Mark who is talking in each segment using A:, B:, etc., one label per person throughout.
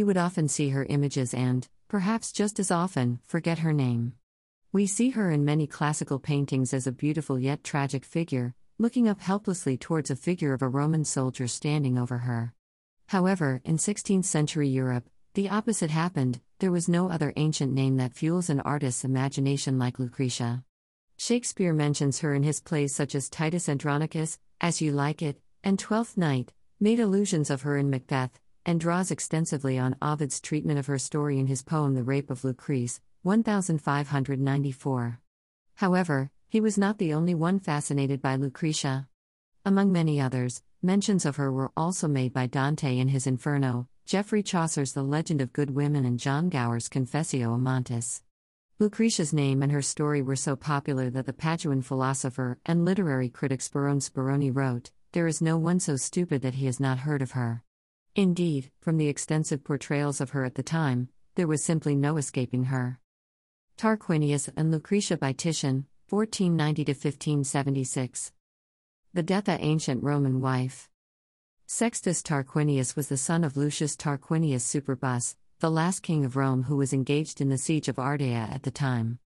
A: We would often see her images and, perhaps just as often, forget her name. We see her in many classical paintings as a beautiful yet tragic figure, looking up helplessly towards a figure of a Roman soldier standing over her. However, in 16th century Europe, the opposite happened there was no other ancient name that fuels an artist's imagination like Lucretia. Shakespeare mentions her in his plays such as Titus Andronicus, As You Like It, and Twelfth Night, made allusions of her in Macbeth, and draws extensively on Ovid's treatment of her story in his poem The Rape of Lucrece, 1594. However, he was not the only one fascinated by Lucretia. Among many others, mentions of her were also made by Dante in his Inferno, Geoffrey Chaucer's The Legend of Good Women, and John Gower's Confessio Amantis. Lucretia's name and her story were so popular that the Paduan philosopher and literary critic Sperone Speroni wrote, There is no one so stupid that he has not heard of her. Indeed, from the extensive portrayals of her at the time, there was simply no escaping her. Tarquinius and Lucretia by Titian, 1490 1576. The death of ancient Roman wife. Sextus Tarquinius was the son of Lucius Tarquinius Superbus, the last king of Rome who was engaged in the siege of Ardea at the time.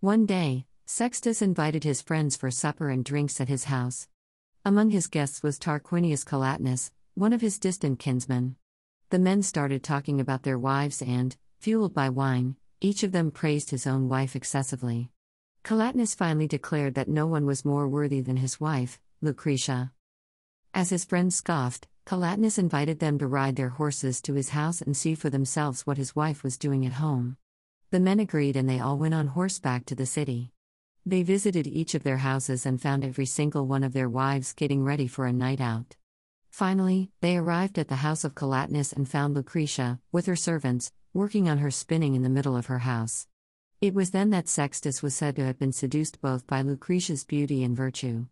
A: One day, Sextus invited his friends for supper and drinks at his house. Among his guests was Tarquinius Collatinus, one of his distant kinsmen. The men started talking about their wives and, fueled by wine, each of them praised his own wife excessively. Collatinus finally declared that no one was more worthy than his wife, Lucretia. As his friends scoffed, Collatinus invited them to ride their horses to his house and see for themselves what his wife was doing at home. The men agreed and they all went on horseback to the city. They visited each of their houses and found every single one of their wives getting ready for a night out. Finally, they arrived at the house of Collatinus and found Lucretia, with her servants, working on her spinning in the middle of her house. It was then that Sextus was said to have been seduced both by Lucretia's beauty and virtue.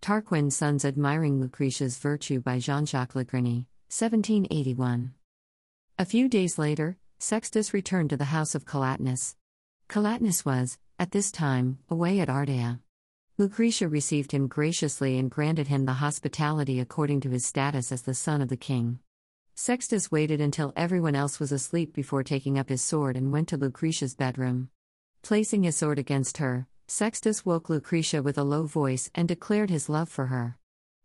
A: Tarquin's Sons Admiring Lucretia's Virtue by Jean Jacques Lagrenée, 1781. A few days later, Sextus returned to the house of Collatinus. Collatinus was, at this time, away at Ardea. Lucretia received him graciously and granted him the hospitality according to his status as the son of the king. Sextus waited until everyone else was asleep before taking up his sword and went to Lucretia's bedroom. Placing his sword against her, Sextus woke Lucretia with a low voice and declared his love for her.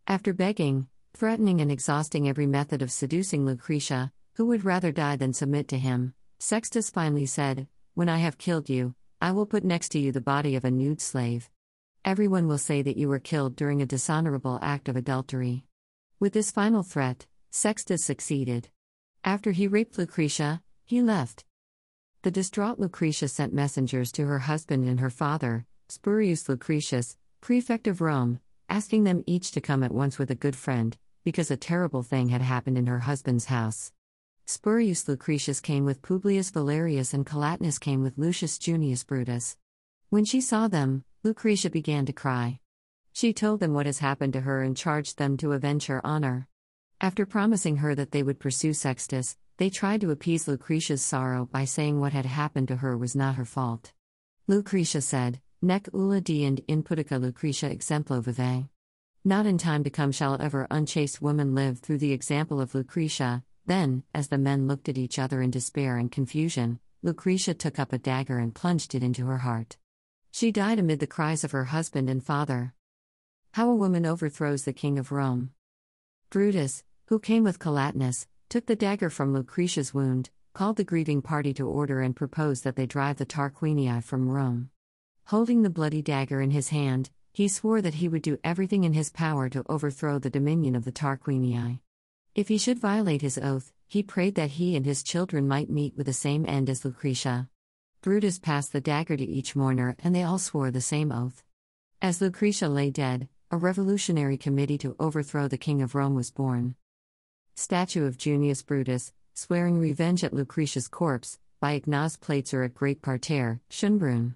A: After begging, threatening, and exhausting every method of seducing Lucretia, who would rather die than submit to him, Sextus finally said, When I have killed you, I will put next to you the body of a nude slave. Everyone will say that you were killed during a dishonorable act of adultery. With this final threat, Sextus succeeded. After he raped Lucretia, he left. The distraught Lucretia sent messengers to her husband and her father, Spurius Lucretius, prefect of Rome, asking them each to come at once with a good friend, because a terrible thing had happened in her husband's house. Spurius Lucretius came with Publius Valerius and Collatinus came with Lucius Junius Brutus. When she saw them, Lucretia began to cry. She told them what has happened to her and charged them to avenge her honor. After promising her that they would pursue Sextus, they tried to appease Lucretia's sorrow by saying what had happened to her was not her fault. Lucretia said, Nec ulla impudica Lucretia exemplo vivae. Not in time to come shall ever unchaste woman live through the example of Lucretia. Then, as the men looked at each other in despair and confusion, Lucretia took up a dagger and plunged it into her heart. She died amid the cries of her husband and father. How a woman overthrows the king of Rome. Brutus, who came with Collatinus, took the dagger from Lucretia's wound, called the grieving party to order, and proposed that they drive the Tarquinii from Rome. Holding the bloody dagger in his hand, he swore that he would do everything in his power to overthrow the dominion of the Tarquinii. If he should violate his oath, he prayed that he and his children might meet with the same end as Lucretia. Brutus passed the dagger to each mourner, and they all swore the same oath. As Lucretia lay dead, a revolutionary committee to overthrow the king of Rome was born. Statue of Junius Brutus, swearing revenge at Lucretia's corpse, by Ignaz Platzer at Great Parterre, Schönbrunn.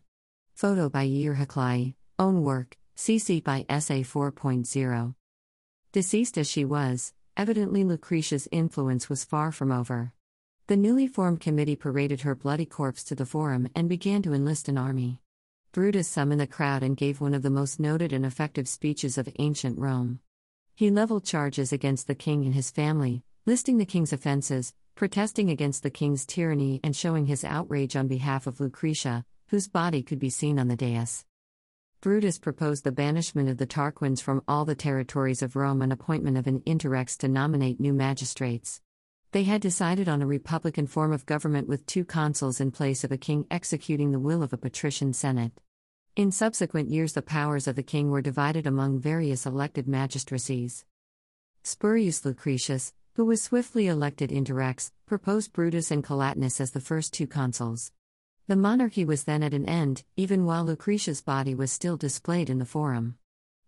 A: Photo by Yair Haklai, own work, CC by SA 4.0. Deceased as she was, evidently Lucretia's influence was far from over. The newly formed committee paraded her bloody corpse to the forum and began to enlist an army. Brutus summoned the crowd and gave one of the most noted and effective speeches of ancient Rome. He leveled charges against the king and his family, listing the king's offenses, protesting against the king's tyranny and showing his outrage on behalf of Lucretia, whose body could be seen on the dais. Brutus proposed the banishment of the Tarquins from all the territories of Rome and appointment of an interrex to nominate new magistrates. They had decided on a republican form of government with two consuls in place of a king executing the will of a patrician senate. In subsequent years, the powers of the king were divided among various elected magistracies. Spurius Lucretius, who was swiftly elected interrex, proposed Brutus and Collatinus as the first two consuls. The monarchy was then at an end, even while Lucretia's body was still displayed in the Forum.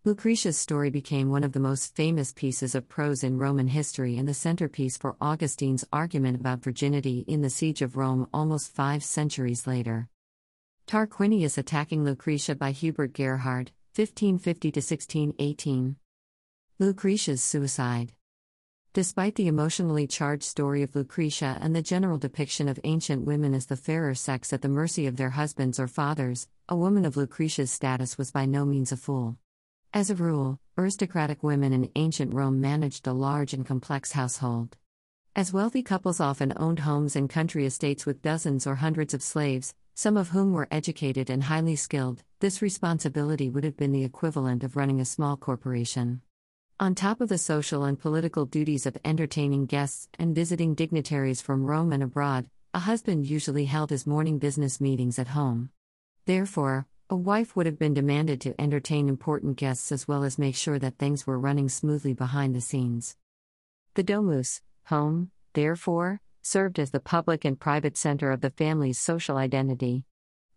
A: Lucretia's story became one of the most famous pieces of prose in Roman history and the centerpiece for Augustine's argument about virginity in the Siege of Rome almost five centuries later. Tarquinius attacking Lucretia by Hubert Gerhard, 1550 1618. Lucretia's suicide. Despite the emotionally charged story of Lucretia and the general depiction of ancient women as the fairer sex at the mercy of their husbands or fathers, a woman of Lucretia's status was by no means a fool. As a rule, aristocratic women in ancient Rome managed a large and complex household. As wealthy couples often owned homes and country estates with dozens or hundreds of slaves, some of whom were educated and highly skilled, this responsibility would have been the equivalent of running a small corporation. On top of the social and political duties of entertaining guests and visiting dignitaries from Rome and abroad, a husband usually held his morning business meetings at home. Therefore, a wife would have been demanded to entertain important guests as well as make sure that things were running smoothly behind the scenes. The domus, home, therefore, served as the public and private center of the family's social identity.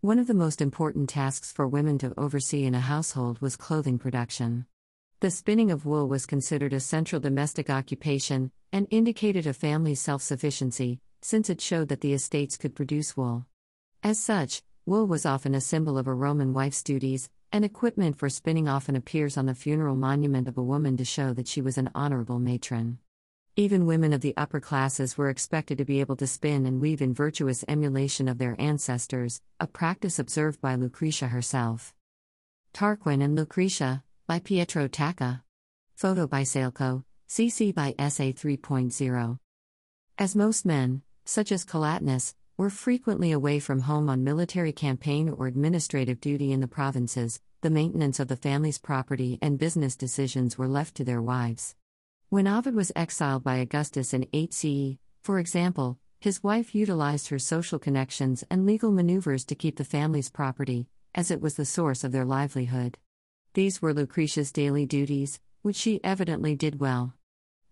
A: One of the most important tasks for women to oversee in a household was clothing production. The spinning of wool was considered a central domestic occupation and indicated a family's self sufficiency, since it showed that the estates could produce wool. As such, wool was often a symbol of a Roman wife's duties, and equipment for spinning often appears on the funeral monument of a woman to show that she was an honorable matron. Even women of the upper classes were expected to be able to spin and weave in virtuous emulation of their ancestors, a practice observed by Lucretia herself. Tarquin and Lucretia, by Pietro Tacca. Photo by Sailco, CC by SA 3.0. As most men, such as Collatinus, were frequently away from home on military campaign or administrative duty in the provinces, the maintenance of the family's property and business decisions were left to their wives. When Ovid was exiled by Augustus in 8 CE, for example, his wife utilized her social connections and legal maneuvers to keep the family's property, as it was the source of their livelihood. These were Lucretia's daily duties, which she evidently did well.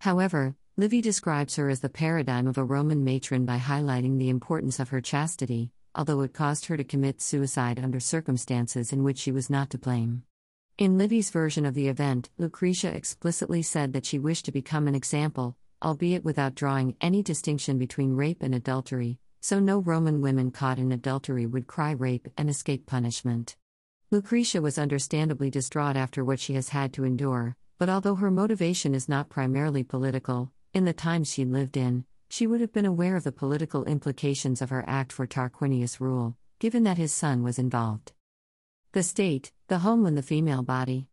A: However, Livy describes her as the paradigm of a Roman matron by highlighting the importance of her chastity, although it caused her to commit suicide under circumstances in which she was not to blame. In Livy's version of the event, Lucretia explicitly said that she wished to become an example, albeit without drawing any distinction between rape and adultery, so no Roman women caught in adultery would cry rape and escape punishment. Lucretia was understandably distraught after what she has had to endure, but although her motivation is not primarily political, in the times she lived in, she would have been aware of the political implications of her act for Tarquinius rule, given that his son was involved. The state, the home and the female body.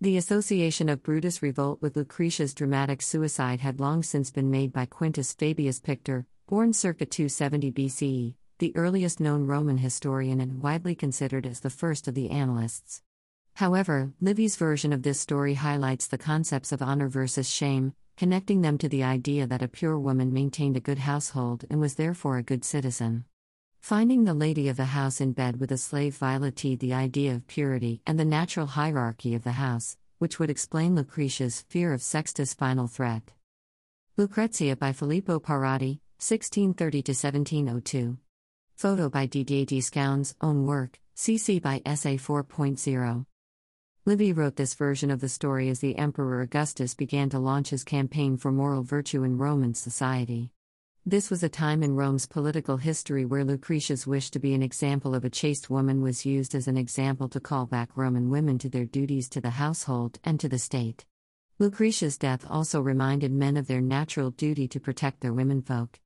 A: The association of Brutus' revolt with Lucretia's dramatic suicide had long since been made by Quintus Fabius Pictor, born circa 270 BCE, the earliest known Roman historian and widely considered as the first of the annalists. However, Livy's version of this story highlights the concepts of honor versus shame, connecting them to the idea that a pure woman maintained a good household and was therefore a good citizen. Finding the lady of the house in bed with a slave violated the idea of purity and the natural hierarchy of the house, which would explain Lucretia's fear of Sextus' final threat. Lucrezia by Filippo Parodi, 1630 1702. Photo by Didier Descouens, own work, CC by SA 4.0. Livy wrote this version of the story as the Emperor Augustus began to launch his campaign for moral virtue in Roman society. This was a time in Rome's political history where Lucretia's wish to be an example of a chaste woman was used as an example to call back Roman women to their duties to the household and to the state. Lucretia's death also reminded men of their natural duty to protect their womenfolk.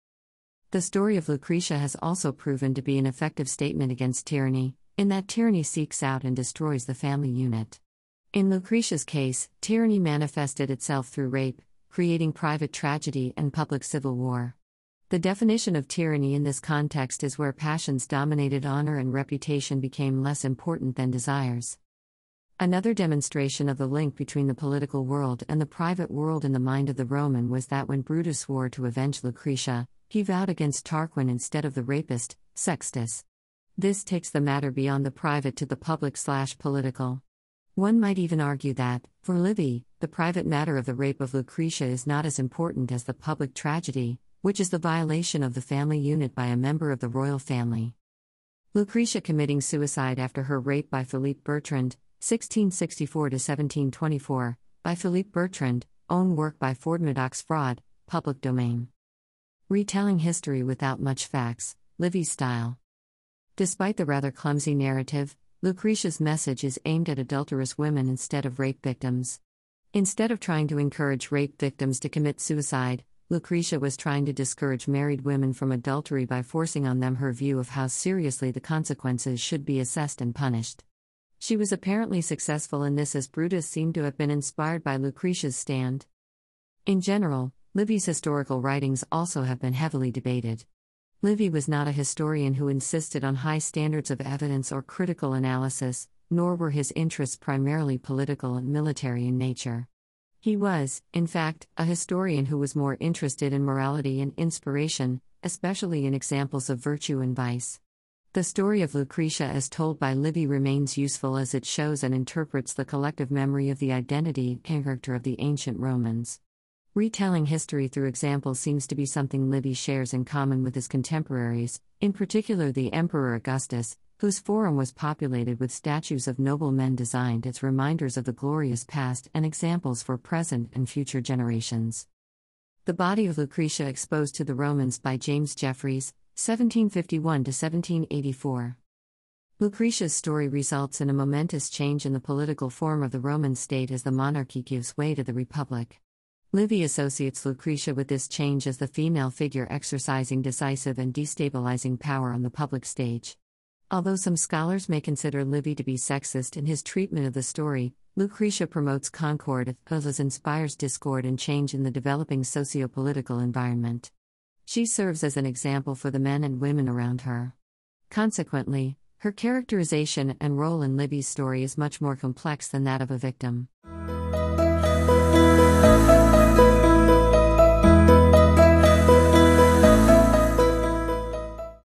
A: The story of Lucretia has also proven to be an effective statement against tyranny, in that tyranny seeks out and destroys the family unit. In Lucretia's case, tyranny manifested itself through rape, creating private tragedy and public civil war. The definition of tyranny in this context is where passions dominated honor and reputation became less important than desires. Another demonstration of the link between the political world and the private world in the mind of the Roman was that when Brutus swore to avenge Lucretia, he vowed against Tarquin instead of the rapist, Sextus. This takes the matter beyond the private to the public slash political. One might even argue that, for Livy, the private matter of the rape of Lucretia is not as important as the public tragedy, which is the violation of the family unit by a member of the royal family. Lucretia committing suicide after her rape by Philippe Bertrand, 1664 1724, by Philippe Bertrand, own work by Ford Madox Fraud, public domain. Retelling history without much facts, Livy's style. Despite the rather clumsy narrative, Lucretia's message is aimed at adulterous women instead of rape victims. Instead of trying to encourage rape victims to commit suicide, Lucretia was trying to discourage married women from adultery by forcing on them her view of how seriously the consequences should be assessed and punished. She was apparently successful in this as Brutus seemed to have been inspired by Lucretia's stand. In general, Livy's historical writings also have been heavily debated. Livy was not a historian who insisted on high standards of evidence or critical analysis, nor were his interests primarily political and military in nature. He was, in fact, a historian who was more interested in morality and inspiration, especially in examples of virtue and vice. The story of Lucretia as told by Livy remains useful as it shows and interprets the collective memory of the identity and character of the ancient Romans. Retelling history through example seems to be something Livy shares in common with his contemporaries, in particular the Emperor Augustus, whose forum was populated with statues of noble men designed as reminders of the glorious past and examples for present and future generations. The Body of Lucretia Exposed to the Romans by James Jeffreys, 1751 1784. Lucretia's story results in a momentous change in the political form of the Roman state as the monarchy gives way to the republic. Livy associates Lucretia with this change as the female figure exercising decisive and destabilizing power on the public stage. Although some scholars may consider Livy to be sexist in his treatment of the story, Lucretia promotes concord as inspires discord and change in the developing socio political environment. She serves as an example for the men and women around her. Consequently, her characterization and role in Livy's story is much more complex than that of a victim.